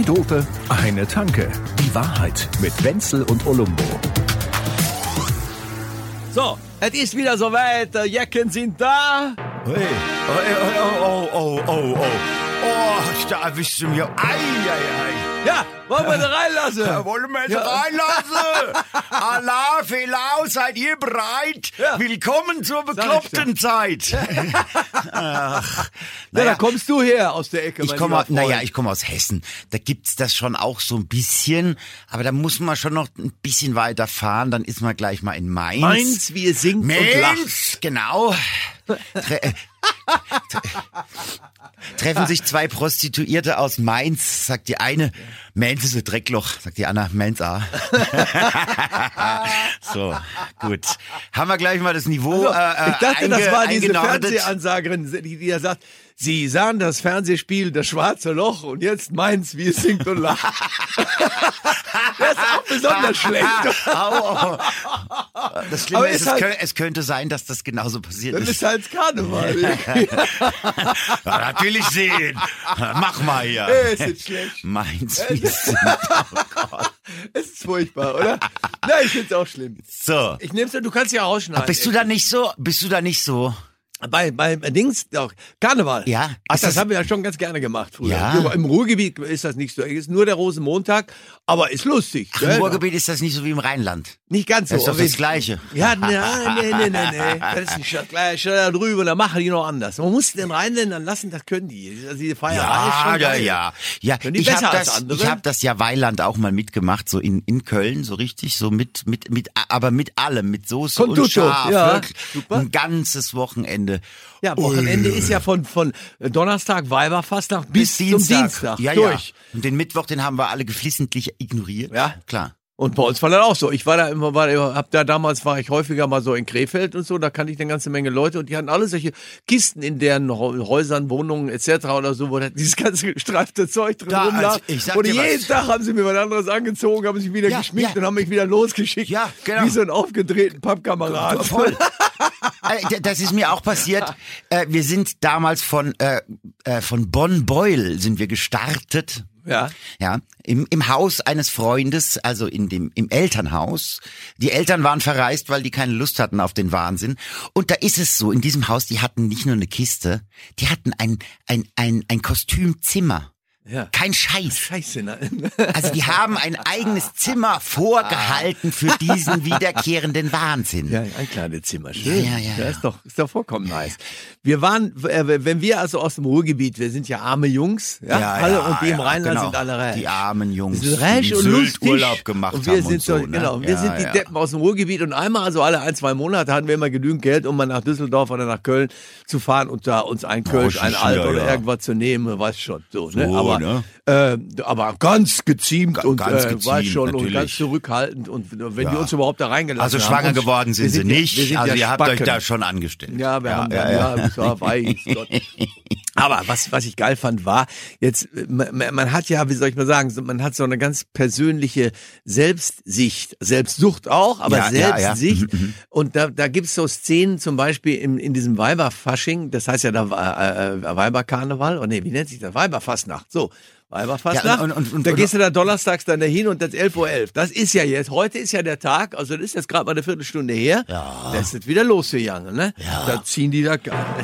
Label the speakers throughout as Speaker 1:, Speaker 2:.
Speaker 1: Zwei Dope, eine Tanke. Die Wahrheit mit Wenzel und Olumbo.
Speaker 2: So, es ist wieder soweit. Die Jacken sind da.
Speaker 3: Hey. Oh, oh, oh, oh, oh, oh. Oh, da erwischst du mir. Ei, ei, ei.
Speaker 2: Ja, wollen wir da reinlassen?
Speaker 3: Ja, wollen wir jetzt
Speaker 2: Ja.
Speaker 3: reinlassen? Allah, Felau, seid ihr bereit?
Speaker 2: Ja.
Speaker 3: Willkommen zur bekloppten Zeit. Ach,
Speaker 2: Ja,
Speaker 3: naja,
Speaker 2: da kommst du her aus der Ecke.
Speaker 3: ich komme, naja, ich komme aus Hessen. Da gibt's das schon auch so ein bisschen, aber da muss man schon noch ein bisschen weiter fahren. Dann ist man gleich mal in Mainz.
Speaker 2: Mainz, wie es singt und lacht.
Speaker 3: Mainz, genau. Äh, tre- treffen sich zwei Prostituierte aus Mainz, sagt die eine, Mainz ist ein Dreckloch, sagt die Anna, Mainz A. so, gut. Haben wir gleich mal das Niveau
Speaker 2: Also,
Speaker 3: äh,
Speaker 2: ich dachte, das war diese. Fernsehansagerin, die, die da sagt, Sie sahen das Fernsehspiel Das Schwarze Loch und jetzt meins, wie es singt und lacht. das ist auch besonders schlecht.
Speaker 3: Au, au. Das Schlimme
Speaker 2: Aber
Speaker 3: ist, es,
Speaker 2: halt-
Speaker 3: könnte, es könnte sein, dass das genauso passiert
Speaker 2: Das
Speaker 3: ist.
Speaker 2: ist halt Karneval.
Speaker 3: Ja, natürlich sehen. Mach mal hier.
Speaker 2: Hey, ist jetzt schlecht.
Speaker 3: Meins, wie es sind.
Speaker 2: Es ist furchtbar, oder? Nein, ich find's auch schlimm.
Speaker 3: So.
Speaker 2: Ich nehm's du kannst ja rausschneiden.
Speaker 3: Bist du da nicht so? Bist du da nicht so?
Speaker 2: Bei, bei Dings, doch, Karneval.
Speaker 3: Ja.
Speaker 2: Ach, das,
Speaker 3: das-
Speaker 2: haben wir ja schon ganz gerne gemacht früher.
Speaker 3: Ja.
Speaker 2: Im Ruhrgebiet ist das nicht so. Es ist nur der Rosenmontag, aber ist lustig.
Speaker 3: Ach,
Speaker 2: gell?
Speaker 3: Im Ruhrgebiet ist das nicht so wie im Rheinland.
Speaker 2: Nicht ganz so.
Speaker 3: Das ist doch das
Speaker 2: ich-
Speaker 3: Gleiche.
Speaker 2: Ja, nein, nee, nee, nee. Das ist nicht das Gleiche da drüben, da machen die noch anders. Man muss den Rheinländern lassen, das können die. Also die Feierei
Speaker 3: Ja, ja, ja. Ja,
Speaker 2: Können die
Speaker 3: ich habe
Speaker 2: besser als
Speaker 3: das,
Speaker 2: andere?
Speaker 3: ich habe das ja Weiland auch mal mitgemacht, so in, in Köln, so richtig, so mit, mit, mit, aber mit allem, mit Soße
Speaker 2: Con
Speaker 3: und Schaf,
Speaker 2: ja,
Speaker 3: wirklich.
Speaker 2: super.
Speaker 3: Ein ganzes Wochenende.
Speaker 2: Ja, Wochenende ist ja von, von Donnerstag Weiberfastnacht bis, zum Dienstag
Speaker 3: Ja,
Speaker 2: durch.
Speaker 3: ja. Und den Mittwoch, den haben wir alle geflissentlich ignoriert.
Speaker 2: Ja.
Speaker 3: Klar.
Speaker 2: Und bei uns war das auch so. Ich war da immer, war, hab da damals war ich häufiger mal so in Krefeld und so, da kannte ich eine ganze Menge Leute und die hatten alle solche Kisten in deren Häusern, Wohnungen etc. oder so, wo da dieses ganze gestreifte Zeug drin
Speaker 3: Da,
Speaker 2: rumlag.
Speaker 3: also, ich sag
Speaker 2: und jeden
Speaker 3: was.
Speaker 2: Tag haben sie mir was anderes angezogen, haben sich wieder
Speaker 3: Ja,
Speaker 2: geschminkt
Speaker 3: ja.
Speaker 2: und haben mich wieder losgeschickt.
Speaker 3: Ja, genau.
Speaker 2: Wie so ein aufgedrehten Pappkamerad.
Speaker 3: Voll. Das ist mir auch passiert. Äh, Wir sind damals von, äh, äh, von Bonn-Beul sind wir gestartet.
Speaker 2: Ja.
Speaker 3: Ja, im, im Haus eines Freundes, also in dem, im Elternhaus. Die Eltern waren verreist, weil die keine Lust hatten auf den Wahnsinn. Und da ist es so, in diesem Haus, die hatten nicht nur eine Kiste, die hatten ein, ein, ein, ein Kostümzimmer.
Speaker 2: Ja.
Speaker 3: Kein Scheiß.
Speaker 2: Scheiße, ne?
Speaker 3: Also die haben ein eigenes Zimmer vorgehalten für diesen wiederkehrenden Wahnsinn.
Speaker 2: Ja, ein kleines Zimmer, schön.
Speaker 3: Ja, ja, ja,
Speaker 2: ja.
Speaker 3: ja.
Speaker 2: Ist doch, ist doch vollkommen nice. Wir waren, äh, wenn wir also aus dem Ruhrgebiet, wir sind ja arme Jungs, ja, alle, und die im
Speaker 3: ja,
Speaker 2: Rheinland
Speaker 3: genau.
Speaker 2: sind alle reich.
Speaker 3: Die armen Jungs,
Speaker 2: Die sind reich und lustig.
Speaker 3: Urlaub gemacht
Speaker 2: und wir
Speaker 3: haben
Speaker 2: sind
Speaker 3: und so, ne?
Speaker 2: genau, wir
Speaker 3: Ja,
Speaker 2: sind die
Speaker 3: ja.
Speaker 2: Deppen aus dem Ruhrgebiet und einmal, also alle ein, zwei Monate hatten wir immer genügend Geld, um mal nach Düsseldorf oder nach Köln zu fahren und da uns ein Kölsch, ein
Speaker 3: ja,
Speaker 2: Alt oder
Speaker 3: ja.
Speaker 2: irgendwas zu nehmen, weißt schon, so, ne?
Speaker 3: So,
Speaker 2: aber,
Speaker 3: ne?
Speaker 2: äh, aber ganz geziemt und,
Speaker 3: ganz
Speaker 2: äh,
Speaker 3: geziemt,
Speaker 2: weißt schon, und ganz zurückhaltend und wenn
Speaker 3: Ja.
Speaker 2: die uns überhaupt da reingelassen
Speaker 3: Also
Speaker 2: haben.
Speaker 3: schwanger
Speaker 2: uns-
Speaker 3: geworden sind,
Speaker 2: wir
Speaker 3: sie
Speaker 2: ja-
Speaker 3: nicht.
Speaker 2: sind
Speaker 3: also
Speaker 2: ja
Speaker 3: ihr habt euch
Speaker 2: Spacken.
Speaker 3: da schon angestellt.
Speaker 2: Ja, wir haben
Speaker 3: ja,
Speaker 2: ja, das war weiß Gott. Aber was, was ich geil fand, war, jetzt, äh, man, man hat ja, wie soll ich mal sagen, man hat so eine ganz persönliche Selbstsicht, Selbstsucht auch, aber
Speaker 3: Ja, ja, ja.
Speaker 2: Selbstsicht.
Speaker 3: Mhm,
Speaker 2: Und da, da gibt's so Szenen, zum Beispiel in, in diesem Weiberfasching, das heißt ja da äh, äh, Weiberkarneval, oder nee, wie nennt sich das? Weiberfastnacht, so. Weiberfastnacht.
Speaker 3: Ja, und- und- und-
Speaker 2: da gehst du da donnerstags dann dahin und das 11.11 Uhr. Das ist ja jetzt, heute ist ja der Tag, also das ist jetzt gerade mal eine Viertelstunde her. Ja. Das ist wieder losgegangen, ne? Ja. Da ziehen die da, ich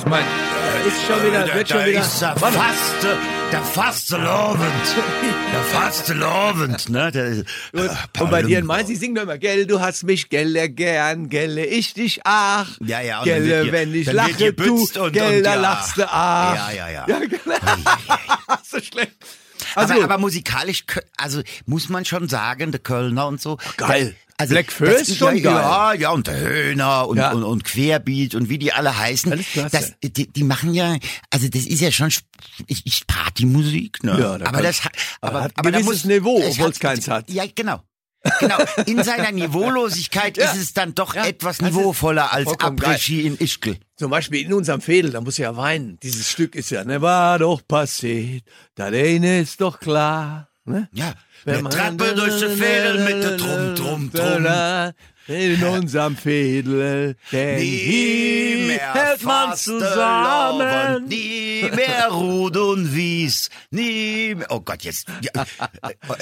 Speaker 2: meine, da ist schon wieder,
Speaker 3: da,
Speaker 2: wird schon
Speaker 3: da
Speaker 2: wieder.
Speaker 3: ist der faste, der faste Lovend. Der faste Lovend, ne? Der,
Speaker 2: Und, und bei dir in Mainz, die singen doch immer, gell, du hast mich, gelle gern, gelle ich dich ach.
Speaker 3: Ja, ja, und dann
Speaker 2: Gelle,
Speaker 3: ge-
Speaker 2: wenn ich lache, du,
Speaker 3: und-
Speaker 2: gell,
Speaker 3: und
Speaker 2: da
Speaker 3: ja.
Speaker 2: lachst du ach.
Speaker 3: Ja, ja, ja.
Speaker 2: Ja, genau. so schlecht. Also,
Speaker 3: aber, aber musikalisch, also muss man schon sagen, der Kölner und so.
Speaker 2: geil.
Speaker 3: Also,
Speaker 2: Black First
Speaker 3: das-
Speaker 2: schon
Speaker 3: ja,
Speaker 2: geil.
Speaker 3: Ja, ja, und der Höhner und,
Speaker 2: Ja.
Speaker 3: und, und Querbeat und wie die alle heißen.
Speaker 2: Alles klasse.
Speaker 3: Das, die, die machen ja, also das ist ja schon ich, ich Partymusik, ne?
Speaker 2: Ja, da
Speaker 3: aber das hat,
Speaker 2: aber
Speaker 3: aber, aber da muss,
Speaker 2: Niveau, obwohl es keins hat.
Speaker 3: Ja, genau. Genau, in seiner Niveaulosigkeit
Speaker 2: Ja.
Speaker 3: ist es dann doch
Speaker 2: Ja,
Speaker 3: etwas niveauvoller als. Après-Ski in Ischgl.
Speaker 2: Zum Beispiel in unserem Fädel, da muss ja weinen. Dieses Stück ist ja, ne, war doch passiert, eine ist doch klar. Ne?
Speaker 3: Ja, Wir trappen durch die Fädel mit der Drum, Drum, Drum.
Speaker 2: In unserem Fädel, denn
Speaker 3: Nie mehr
Speaker 2: hält man zusammen.
Speaker 3: nie mehr Rud und Wies, nie mehr, oh Gott, jetzt, ja,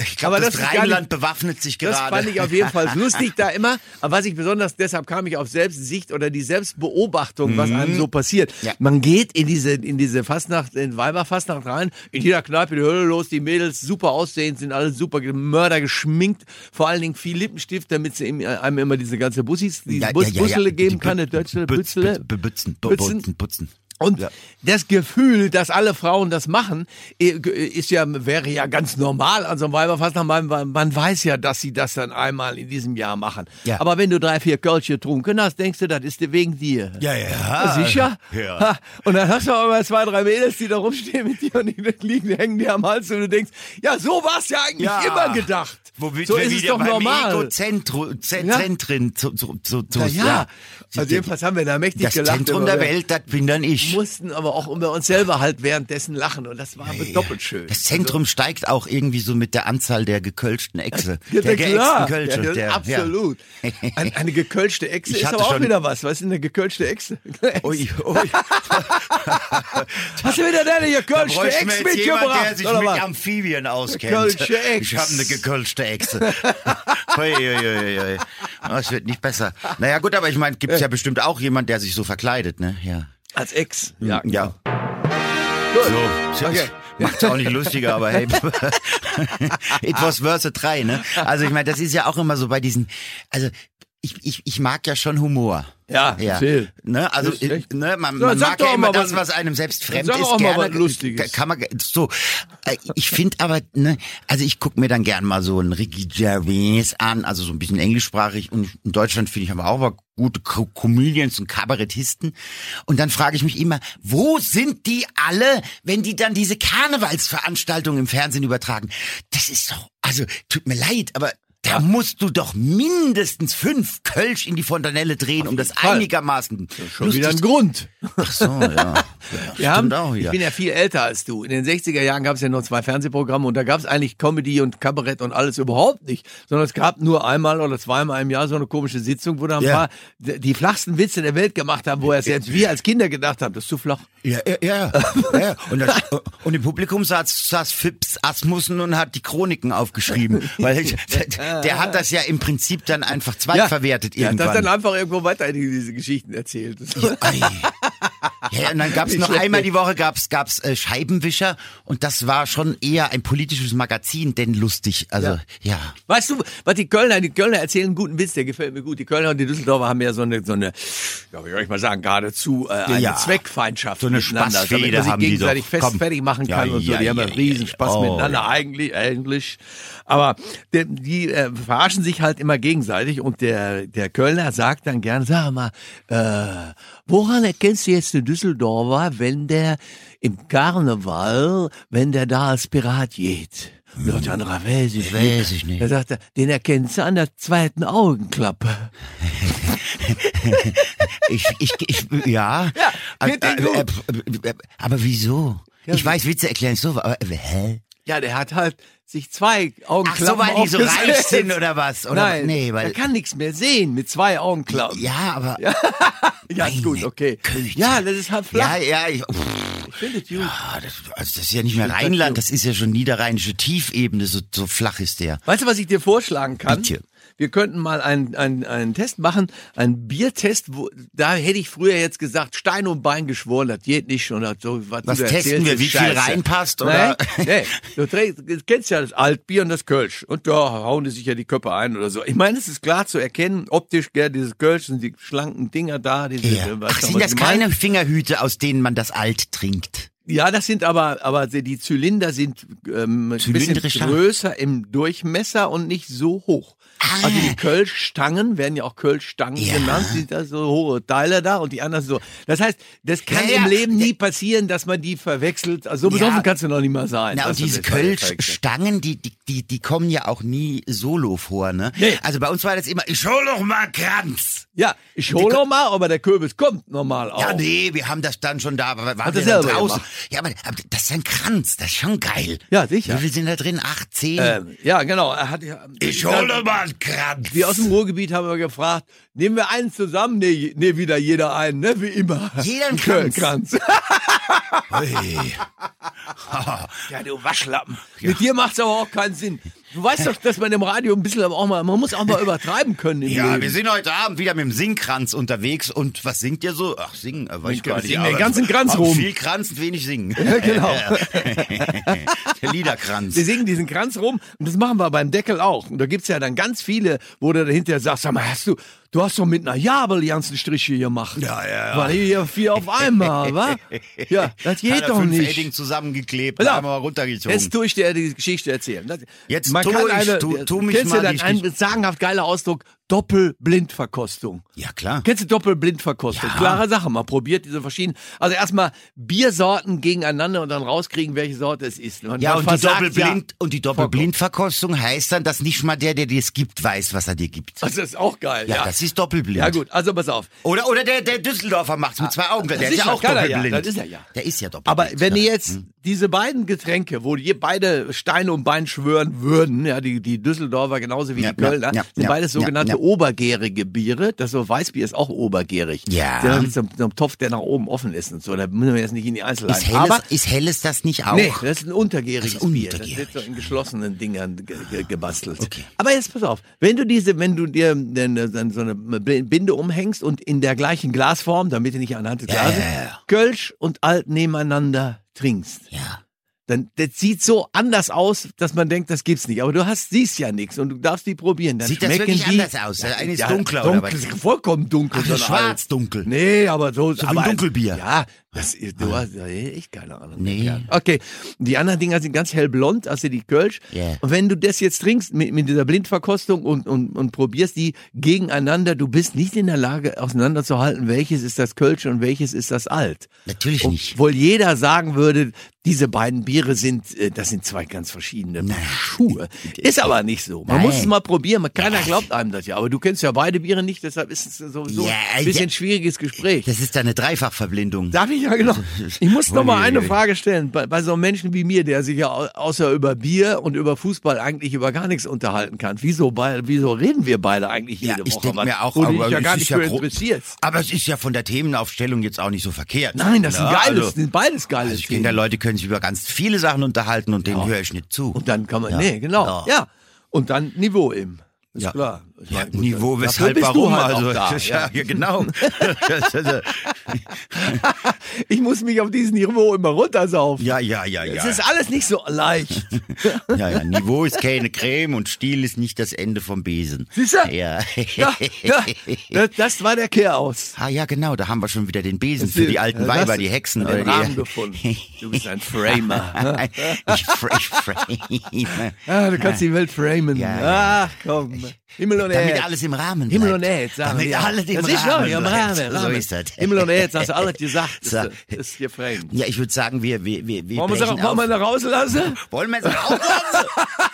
Speaker 3: ich glaube, das,
Speaker 2: das
Speaker 3: Rheinland bewaffnet sich
Speaker 2: Das
Speaker 3: gerade.
Speaker 2: fand ich auf jeden Fall lustig da immer. Aber was ich besonders, deshalb kam ich auf Selbstsicht oder die Selbstbeobachtung, was einem so passiert.
Speaker 3: Ja.
Speaker 2: Man geht in diese, in diese Fastnacht, in Weiberfastnacht rein, in jeder Kneipe die Hölle los, die Mädels super aussehend, sind alle super Mörder geschminkt, vor allen Dingen viel Lippenstift, damit sie einem immer diese ganze Bussis, diese
Speaker 3: Ja,
Speaker 2: Bus,
Speaker 3: ja, ja.
Speaker 2: Bussele geben
Speaker 3: Die
Speaker 2: kann, eine deutsche
Speaker 3: Bütz-
Speaker 2: Bützele.
Speaker 3: Bütz- Bebutzen,
Speaker 2: Bützen.
Speaker 3: putzen.
Speaker 2: Und
Speaker 3: Ja.
Speaker 2: das Gefühl, dass alle Frauen das machen, eh, ist ja, wäre ja ganz normal an so einem Weiberfastnacht. Man, weiß ja, dass sie das dann einmal in diesem Jahr machen.
Speaker 3: Ja.
Speaker 2: Aber wenn du drei, vier Kölsche getrunken hast, denkst du, das ist wegen dir.
Speaker 3: Ja, ja.
Speaker 2: Sicher?
Speaker 3: Ja.
Speaker 2: Und dann hast du aber mal zwei, drei Mädels, die da rumstehen mit dir und die liegen, hängen dir am Hals und du denkst, ja, so war es ja eigentlich
Speaker 3: Ja.
Speaker 2: immer gedacht.
Speaker 3: Womit
Speaker 2: so
Speaker 3: wir
Speaker 2: ist es doch
Speaker 3: beim
Speaker 2: normal.
Speaker 3: Egozentrum,
Speaker 2: Ja.
Speaker 3: Zentren, zu, zu, zu, zu,
Speaker 2: Ja, ja. Also jedenfalls haben wir da mächtig
Speaker 3: Das
Speaker 2: gelacht.
Speaker 3: Zentrum
Speaker 2: über-
Speaker 3: der Welt, das bin dann ich.
Speaker 2: mussten aber auch über uns selber halt währenddessen lachen und das war aber doppelt schön.
Speaker 3: Das Zentrum steigt auch irgendwie so mit der Anzahl der gekölschten Echse.
Speaker 2: Ja,
Speaker 3: der
Speaker 2: der klar.
Speaker 3: Kölsche.
Speaker 2: Ja,
Speaker 3: der,
Speaker 2: absolut.
Speaker 3: Ja.
Speaker 2: Ein, eine gekölschte Echse
Speaker 3: Ich
Speaker 2: ist aber auch wieder was. Was ist denn eine gekölschte Echse?
Speaker 3: Ui, ui.
Speaker 2: Hast du wieder deine gekölschte Echse mitgebracht?
Speaker 3: der sich mit? Amphibien auskennt.
Speaker 2: Gekölschte Echse.
Speaker 3: Ich habe eine gekölschte Echse. Ui, ui, ui, ui. Das wird nicht besser. Naja gut, aber ich meine, gibt es ja bestimmt auch jemand, der sich so verkleidet, ne? Ja.
Speaker 2: Als Ex. Ja.
Speaker 3: Ja.
Speaker 2: Gut.
Speaker 3: So,
Speaker 2: Okay.
Speaker 3: macht's auch nicht lustiger, aber hey, it was worth a try, ne? Also ich meine, das ist ja auch immer so bei diesen, also ich, ich, ich mag ja schon Humor.
Speaker 2: Ja,
Speaker 3: ja. Ne, also
Speaker 2: echt-
Speaker 3: ne, man,
Speaker 2: So,
Speaker 3: man mag ja immer
Speaker 2: mal
Speaker 3: das, was- einem selbst fremd
Speaker 2: sag
Speaker 3: ist.
Speaker 2: auch mal
Speaker 3: gerne,
Speaker 2: was Lustiges.
Speaker 3: Kann man so. äh, Ich finde aber, ne, also ich gucke mir dann gern mal so einen Ricky Gervais an, also so ein bisschen englischsprachig. Und in Deutschland finde ich aber auch mal gute Co- Comedians und Kabarettisten. Und dann frage ich mich immer, wo sind die alle, wenn die dann diese Karnevalsveranstaltungen im Fernsehen übertragen? Das ist doch, also tut mir leid, aber da musst du doch mindestens fünf Kölsch in die Fontanelle drehen, um das
Speaker 2: Fall.
Speaker 3: einigermaßen
Speaker 2: Schon wieder ein Grund.
Speaker 3: Ach so, ja.
Speaker 2: Wir haben,
Speaker 3: auch
Speaker 2: ich
Speaker 3: wieder.
Speaker 2: bin ja viel älter als du. In den 60er Jahren gab es ja noch zwei Fernsehprogramme und da gab es eigentlich Comedy und Kabarett und alles überhaupt nicht. Sondern es gab nur einmal oder zweimal im Jahr so eine komische Sitzung, wo da ein
Speaker 3: Ja.
Speaker 2: paar die flachsten Witze der Welt gemacht haben, wo er selbst wir als Kinder gedacht haben, das ist zu flach.
Speaker 3: Ja, ja, ja. ja. Und, das, und im Publikum saß, saß Phipps Asmussen und hat die Chroniken aufgeschrieben. Weil der, der hat das ja im Prinzip dann einfach zweitverwertet
Speaker 2: Ja,
Speaker 3: irgendwann.
Speaker 2: das dann einfach irgendwo weiter in diese Geschichten erzählt.
Speaker 3: Ei. Ja, und dann gab's
Speaker 2: Nicht
Speaker 3: noch einmal die Woche gab's gab's äh, Scheibenwischer und das war schon eher ein politisches Magazin, denn lustig. Also
Speaker 2: Ja.
Speaker 3: ja.
Speaker 2: Weißt du, was die Kölner, die Kölner erzählen einen guten Witz, der gefällt mir gut. Die Kölner und die Düsseldorfer haben ja so eine, so eine, ja, wie soll ich mal sagen, geradezu äh, eine
Speaker 3: Ja.
Speaker 2: Zweckfeinschaft
Speaker 3: So eine
Speaker 2: miteinander, damit man sich gegenseitig fest
Speaker 3: Komm.
Speaker 2: fertig machen
Speaker 3: Ja,
Speaker 2: kann und so.
Speaker 3: ja,
Speaker 2: Die haben ja
Speaker 3: ja,
Speaker 2: riesen
Speaker 3: ja.
Speaker 2: Spaß
Speaker 3: Oh,
Speaker 2: miteinander,
Speaker 3: ja.
Speaker 2: eigentlich, eigentlich. Aber die, die äh, verarschen sich halt immer gegenseitig und der, der Kölner sagt dann gern, sag mal, äh, woran erkennst du jetzt den Düsseldorfer, wenn der im Karneval, wenn der da als Pirat geht? Ja, der andere weiß ich
Speaker 3: Weiß ich nicht.
Speaker 2: Da sagt er, den erkennst du an der zweiten Augenklappe.
Speaker 3: Ich, ich, ich, ja.
Speaker 2: Ja, dir
Speaker 3: äh,
Speaker 2: gut.
Speaker 3: äh, äh, aber wieso?
Speaker 2: Ja,
Speaker 3: ich weiß, Witze erklären so, aber hä?
Speaker 2: Ja, der hat halt sich zwei
Speaker 3: Ach
Speaker 2: Augenklappen
Speaker 3: so, weil die so reich sind oder was? Oder,
Speaker 2: Nein,
Speaker 3: nee,
Speaker 2: er
Speaker 3: weil
Speaker 2: kann nichts mehr sehen mit zwei Augenklappen.
Speaker 3: ja, aber
Speaker 2: Ja, ist gut, okay.
Speaker 3: Güte.
Speaker 2: Ja, das ist halt flach.
Speaker 3: ja, ja, ich,
Speaker 2: Ich finde es gut.
Speaker 3: ah, das, also das ist ja nicht mehr Rheinland, das ist ja schon niederrheinische Tiefebene, so, so flach ist der.
Speaker 2: Weißt du, was ich dir vorschlagen kann?
Speaker 3: Bitte.
Speaker 2: Wir könnten mal einen, einen, einen Test machen, einen Biertest, wo, da hätte ich früher jetzt gesagt, Stein und Bein geschworen, das geht nicht. Und so, was
Speaker 3: Was testen wir, wie viel
Speaker 2: scheiße.
Speaker 3: reinpasst, oder?
Speaker 2: Nee, nee. Du, trägst, du kennst ja das Altbier und das Kölsch. Und da hauen die sich ja die Köpfe ein oder so. Ich meine, es ist klar zu erkennen, optisch, gell, dieses Kölsch und die schlanken Dinger da. Diese,
Speaker 3: Ja.
Speaker 2: äh,
Speaker 3: Ach, sind das keine Fingerhüte, aus denen man das Alt trinkt?
Speaker 2: Ja, das sind aber, aber die Zylinder sind ähm, ein bisschen größer im Durchmesser und nicht so hoch. Also die Kölschstangen werden ja auch Kölschstangen
Speaker 3: Ja.
Speaker 2: genannt, sind da so hohe Teile da und die anderen so. Das heißt, das kann
Speaker 3: Ja, ja.
Speaker 2: im Leben nie passieren, dass man die verwechselt. Also so
Speaker 3: Ja.
Speaker 2: besoffen kannst du noch nicht mal sein.
Speaker 3: Na, und diese. Kölsch-Stangen, die, die, die, die kommen ja auch nie solo vor, ne?
Speaker 2: Nee.
Speaker 3: Also bei uns war das immer, ich hol doch mal Kranz.
Speaker 2: Ja, ich hole noch mal, aber der Kürbis kommt normal auch.
Speaker 3: Ja, nee, wir haben das dann schon da, aber waren wir draußen.
Speaker 2: gemacht.
Speaker 3: Ja, aber, aber das ist ein Kranz, das ist schon geil.
Speaker 2: Ja, sicher.
Speaker 3: Wie viel sind da drin? Acht, zehn?
Speaker 2: Ähm, ja, genau. Er hat ja.
Speaker 3: ich hol doch mal Kranz.
Speaker 2: Wir aus dem Ruhrgebiet haben wir gefragt, nehmen wir einen zusammen? Nee, nee, wieder jeder einen, ne? Wie immer.
Speaker 3: Jeder einen Kranz.
Speaker 2: Kranz.
Speaker 3: Hey.
Speaker 2: Ja, du Waschlappen. Mit dir macht's aber auch keinen Sinn. Du weißt doch, dass man im Radio ein bisschen auch mal, man muss auch mal übertreiben können
Speaker 3: Ja,
Speaker 2: Leben.
Speaker 3: wir sind heute Abend wieder mit dem Singkranz unterwegs und was singt ihr so? Ach, singen, äh, weiß ich gar nicht.
Speaker 2: singen den ganzen Kranz rum.
Speaker 3: Viel Kranz und wenig singen.
Speaker 2: Ja, genau.
Speaker 3: Der Liederkranz.
Speaker 2: Wir singen diesen Kranz rum und das machen wir beim Deckel auch. Und da gibt's ja dann ganz viele, wo du dahinter sagst, sag mal, hast du, du hast doch mit einer Jabel die ganzen Striche gemacht.
Speaker 3: Ja, ja, ja.
Speaker 2: War hier vier auf einmal, wa? Ja, das geht
Speaker 3: Hat er
Speaker 2: doch
Speaker 3: fünf
Speaker 2: nicht.
Speaker 3: Edding zusammengeklebt,
Speaker 2: Ja.
Speaker 3: wir runtergezogen.
Speaker 2: Jetzt tue ich dir die Geschichte erzählen. Das-
Speaker 3: Jetzt
Speaker 2: Man
Speaker 3: tu
Speaker 2: kann
Speaker 3: ich,
Speaker 2: eine,
Speaker 3: tu- tu mich
Speaker 2: kennst
Speaker 3: mal
Speaker 2: du
Speaker 3: Geschichte-
Speaker 2: sagenhaft geiler Ausdruck, Doppelblindverkostung.
Speaker 3: ja, klar.
Speaker 2: Kennst du Doppelblindverkostung?
Speaker 3: Ja.
Speaker 2: Klare Sache. Man probiert diese verschiedenen. Also erstmal Biersorten gegeneinander und dann rauskriegen, welche Sorte es ist. Man
Speaker 3: Ja, und die, Doppelblind, und die Doppelblindverkostung heißt dann, dass nicht mal der, der dir es gibt, weiß, was er dir gibt.
Speaker 2: Ja. Das ist auch geil.
Speaker 3: Ja,
Speaker 2: Ja,
Speaker 3: das ist doppelblind.
Speaker 2: ja gut, also pass auf.
Speaker 3: Oder, oder der, der Düsseldorfer macht's mit zwei Augen. Der ist
Speaker 2: sicher,
Speaker 3: ja auch
Speaker 2: er ja.
Speaker 3: doppelblind.
Speaker 2: Das ist er ja.
Speaker 3: Der ist ja doppelblind.
Speaker 2: Aber wenn
Speaker 3: ja.
Speaker 2: ihr jetzt diese beiden Getränke, wo ihr beide Steine um Bein schwören würden, ja, die, die Düsseldorfer genauso wie
Speaker 3: Ja,
Speaker 2: die Kölner,
Speaker 3: ja, ja,
Speaker 2: sind
Speaker 3: ja,
Speaker 2: beides
Speaker 3: ja,
Speaker 2: sogenannte
Speaker 3: ja.
Speaker 2: obergärige Biere. Das so Weißbier ist auch obergärig.
Speaker 3: Ja.
Speaker 2: Der mit so, so einem Topf, der nach oben offen ist und so. Da müssen wir jetzt nicht in die Einzelheiten.
Speaker 3: ist helles,
Speaker 2: Aber
Speaker 3: ist helles das nicht auch?
Speaker 2: Nee, das ist ein untergäriges
Speaker 3: Das ist
Speaker 2: Bier. Das wird so in geschlossenen Dingern ge ge gebastelt.
Speaker 3: Okay.
Speaker 2: Aber jetzt pass auf, wenn du diese, wenn du dir dann, dann so eine Binde umhängst und in der gleichen Glasform, damit du nicht anhand des
Speaker 3: Ja,
Speaker 2: Glases,
Speaker 3: ja, ja.
Speaker 2: Kölsch und Alt nebeneinander trinkst,
Speaker 3: Ja.
Speaker 2: Dann das sieht so anders aus, dass man denkt, das gibt's nicht. Aber du hast siehst ja nichts und du darfst die probieren. Dann
Speaker 3: Sieht das wirklich
Speaker 2: die,
Speaker 3: anders aus? Der eine ist dunkler, oder
Speaker 2: dunkel,
Speaker 3: was?
Speaker 2: Vollkommen dunkel.
Speaker 3: Ach,
Speaker 2: so
Speaker 3: ist
Speaker 2: eine
Speaker 3: schwarz-dunkel.
Speaker 2: Nee, aber so.
Speaker 3: So wie
Speaker 2: aber
Speaker 3: ein Dunkelbier.
Speaker 2: Ja, das ist, du hast ja echt keine Ahnung.
Speaker 3: Nee.
Speaker 2: Okay, die anderen Dinger sind ganz hellblond, also die Kölsch.
Speaker 3: Ja.
Speaker 2: Und wenn du das jetzt trinkst mit, mit dieser Blindverkostung und, und, und probierst die gegeneinander, du bist nicht in der Lage auseinanderzuhalten, welches ist das Kölsch und welches ist das Alt.
Speaker 3: Natürlich nicht.
Speaker 2: Obwohl jeder sagen würde, diese beiden Biere sind, äh, das sind zwei ganz verschiedene Schuhe. Ist aber nicht so. Man
Speaker 3: Nein.
Speaker 2: muss es mal probieren. Man- Keiner glaubt einem das ja. Aber du kennst ja beide Biere nicht, deshalb ist es sowieso
Speaker 3: Ja,
Speaker 2: ein bisschen
Speaker 3: ja.
Speaker 2: schwieriges Gespräch.
Speaker 3: Das ist eine Dreifachverblindung.
Speaker 2: Darf ich ja genau. Ich muss noch mal eine. Frage stellen. Bei, bei so einem Menschen wie mir, der sich ja au- außer über Bier und über Fußball eigentlich über gar nichts unterhalten kann. Wieso, bei, wieso reden wir beide eigentlich
Speaker 3: Ja,
Speaker 2: jede
Speaker 3: ich
Speaker 2: Woche?
Speaker 3: mir auch,
Speaker 2: wo
Speaker 3: aber
Speaker 2: ja
Speaker 3: es
Speaker 2: gar
Speaker 3: ist
Speaker 2: nicht
Speaker 3: ja
Speaker 2: interessierst.
Speaker 3: Aber es ist ja von der Themenaufstellung jetzt auch nicht so verkehrt.
Speaker 2: Nein, das sind
Speaker 3: Ja,
Speaker 2: geiles,
Speaker 3: also-
Speaker 2: sind beides geile
Speaker 3: Also ich
Speaker 2: Themen.
Speaker 3: Leute, können sich über ganz viele Sachen unterhalten und denen höre ich nicht zu.
Speaker 2: Und dann kann man,
Speaker 3: Ja.
Speaker 2: nee, genau,
Speaker 3: Ja.
Speaker 2: ja. Und dann Niveau eben. Ist
Speaker 3: Ja.
Speaker 2: klar.
Speaker 3: Ja,
Speaker 2: gut,
Speaker 3: Niveau, weshalb, warum?
Speaker 2: Halt
Speaker 3: also,
Speaker 2: da,
Speaker 3: ja, ja, genau.
Speaker 2: Ich muss mich auf dieses Niveau immer runtersaufen.
Speaker 3: ja, ja, ja, ja.
Speaker 2: Es ist alles nicht so leicht.
Speaker 3: ja, ja. Niveau ist keine Creme und Stil ist nicht das Ende vom Besen.
Speaker 2: Siehst du?
Speaker 3: Ja.
Speaker 2: Ja, ja, das, war der Kehraus.
Speaker 3: Ah ja, genau, da haben wir schon wieder den Besen für die alten
Speaker 2: Ja,
Speaker 3: Weiber, die Hexen.
Speaker 2: Den
Speaker 3: oder die-
Speaker 2: Rahmen gefunden. Du bist ein Framer.
Speaker 3: ich, fra- ich frame.
Speaker 2: Ah, du kannst die Welt framen.
Speaker 3: Ja,
Speaker 2: Ach, komm. Himmel und
Speaker 3: Damit
Speaker 2: Erde.
Speaker 3: alles im Rahmen
Speaker 2: Himmel
Speaker 3: bleibt.
Speaker 2: und Erde, sagen
Speaker 3: Damit
Speaker 2: wir.
Speaker 3: alles im
Speaker 2: das ist
Speaker 3: Rahmen
Speaker 2: ja, im
Speaker 3: bleibt.
Speaker 2: Rahmen,
Speaker 3: So ist das.
Speaker 2: Himmel und Erde, hast du alles gesagt.
Speaker 3: So.
Speaker 2: Das ist hier framed.
Speaker 3: Ja, ich würde sagen, wir, wir, wir, wir
Speaker 2: Wollen wir, wir
Speaker 3: auf.
Speaker 2: da rauslassen?
Speaker 3: Wollen wir jetzt rauslassen?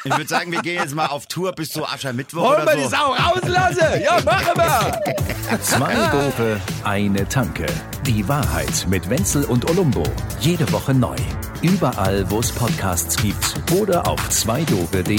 Speaker 3: ich würde sagen, wir gehen jetzt mal auf Tour bis zu Aschermittwoch
Speaker 2: Wollen wir
Speaker 3: oder
Speaker 2: die
Speaker 3: so.
Speaker 2: Sau rauslassen? Ja, machen wir.
Speaker 1: Zwei Dope, eine Tanke. Die Wahrheit mit Wenzel und Olumbo. Jede Woche neu. Überall, wo es Podcasts gibt oder auf zweidope.de.